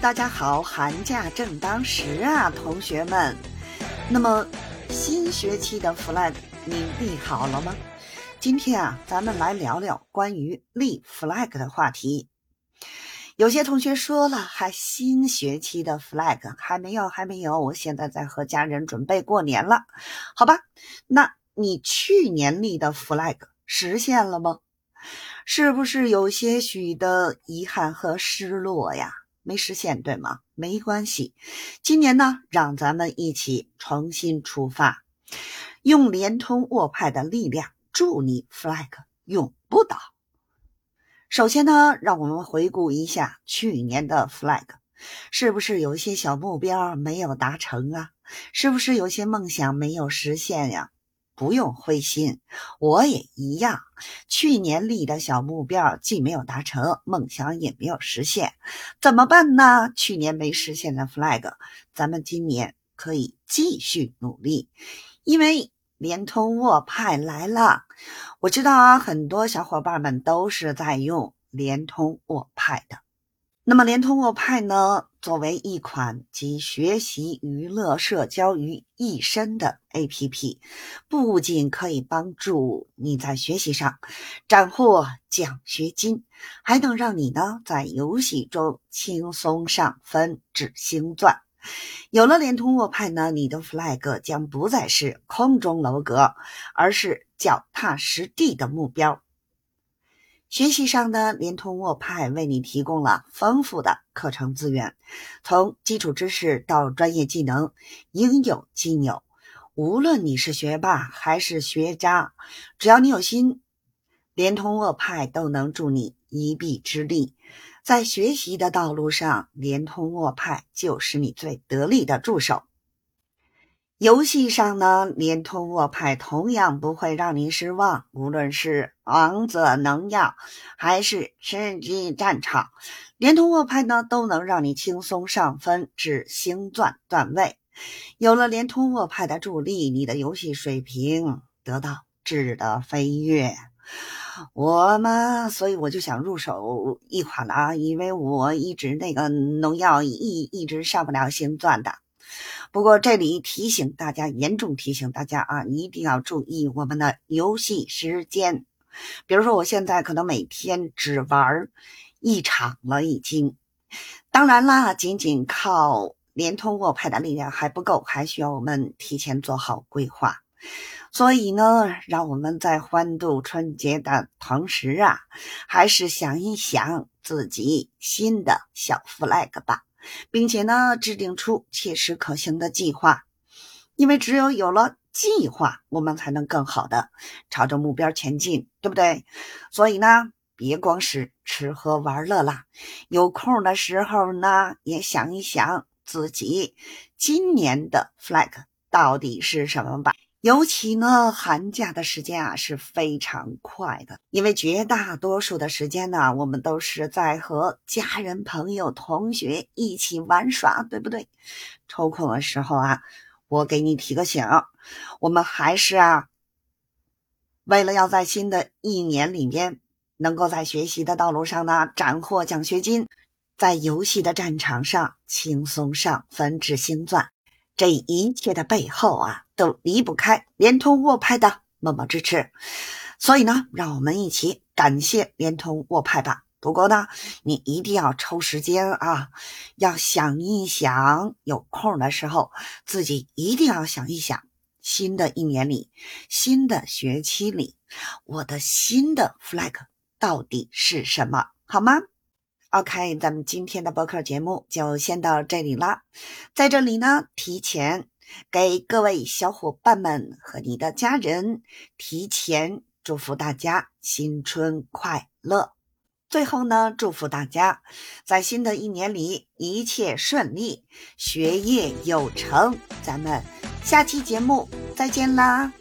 大家好，寒假正当时啊，同学们。那么新学期的 flag 你立好了吗？今天啊，咱们来聊聊关于立 flag 的话题。有些同学说了，还新学期的 flag 还没有，还没有，我现在在和家人准备过年了，好吧？那你去年立的 flag 实现了吗？是不是有些许的遗憾和失落呀？没实现，对吗？没关系，今年呢，让咱们一起重新出发，用联通沃派的力量，助你 flag 永不倒。首先呢，让我们回顾一下去年的 flag，是不是有一些小目标没有达成啊？是不是有些梦想没有实现呀？不用灰心，我也一样。去年立的小目标既没有达成，梦想也没有实现，怎么办呢？去年没实现的 flag，咱们今年可以继续努力，因为联通沃派来了。我知道啊，很多小伙伴们都是在用联通沃派的。那么，联通沃派呢，作为一款集学习、娱乐、社交于一身的 APP，不仅可以帮助你在学习上斩获奖学金，还能让你呢在游戏中轻松上分、指星钻。有了联通沃派呢，你的 flag 将不再是空中楼阁，而是脚踏实地的目标。学习上呢，联通沃派为你提供了丰富的课程资源，从基础知识到专业技能，应有尽有。无论你是学霸还是学渣，只要你有心，联通沃派都能助你一臂之力。在学习的道路上，联通沃派就是你最得力的助手。游戏上呢，联通沃派同样不会让你失望。无论是王者荣耀还是吃鸡战场，联通沃派呢都能让你轻松上分至星钻段位。有了联通沃派的助力，你的游戏水平得到质的飞跃。我嘛，所以我就想入手一款了啊，因为我一直那个农药一一直上不了星钻的。不过这里提醒大家，严重提醒大家啊，一定要注意我们的游戏时间。比如说，我现在可能每天只玩一场了，已经。当然啦，仅仅靠联通沃派的力量还不够，还需要我们提前做好规划。所以呢，让我们在欢度春节的同时啊，还是想一想自己新的小 flag 吧。并且呢，制定出切实可行的计划，因为只有有了计划，我们才能更好的朝着目标前进，对不对？所以呢，别光是吃喝玩乐啦，有空的时候呢，也想一想自己今年的 flag 到底是什么吧。尤其呢，寒假的时间啊是非常快的，因为绝大多数的时间呢，我们都是在和家人、朋友、同学一起玩耍，对不对？抽空的时候啊，我给你提个醒，我们还是啊，为了要在新的一年里面，能够在学习的道路上呢斩获奖学金，在游戏的战场上轻松上分至星钻。这一切的背后啊，都离不开联通沃派的默默支持。所以呢，让我们一起感谢联通沃派吧。不过呢，你一定要抽时间啊，要想一想，有空的时候自己一定要想一想，新的一年里，新的学期里，我的新的 flag 到底是什么，好吗？OK，咱们今天的播客节目就先到这里啦。在这里呢，提前给各位小伙伴们和你的家人提前祝福大家新春快乐。最后呢，祝福大家在新的一年里一切顺利，学业有成。咱们下期节目再见啦！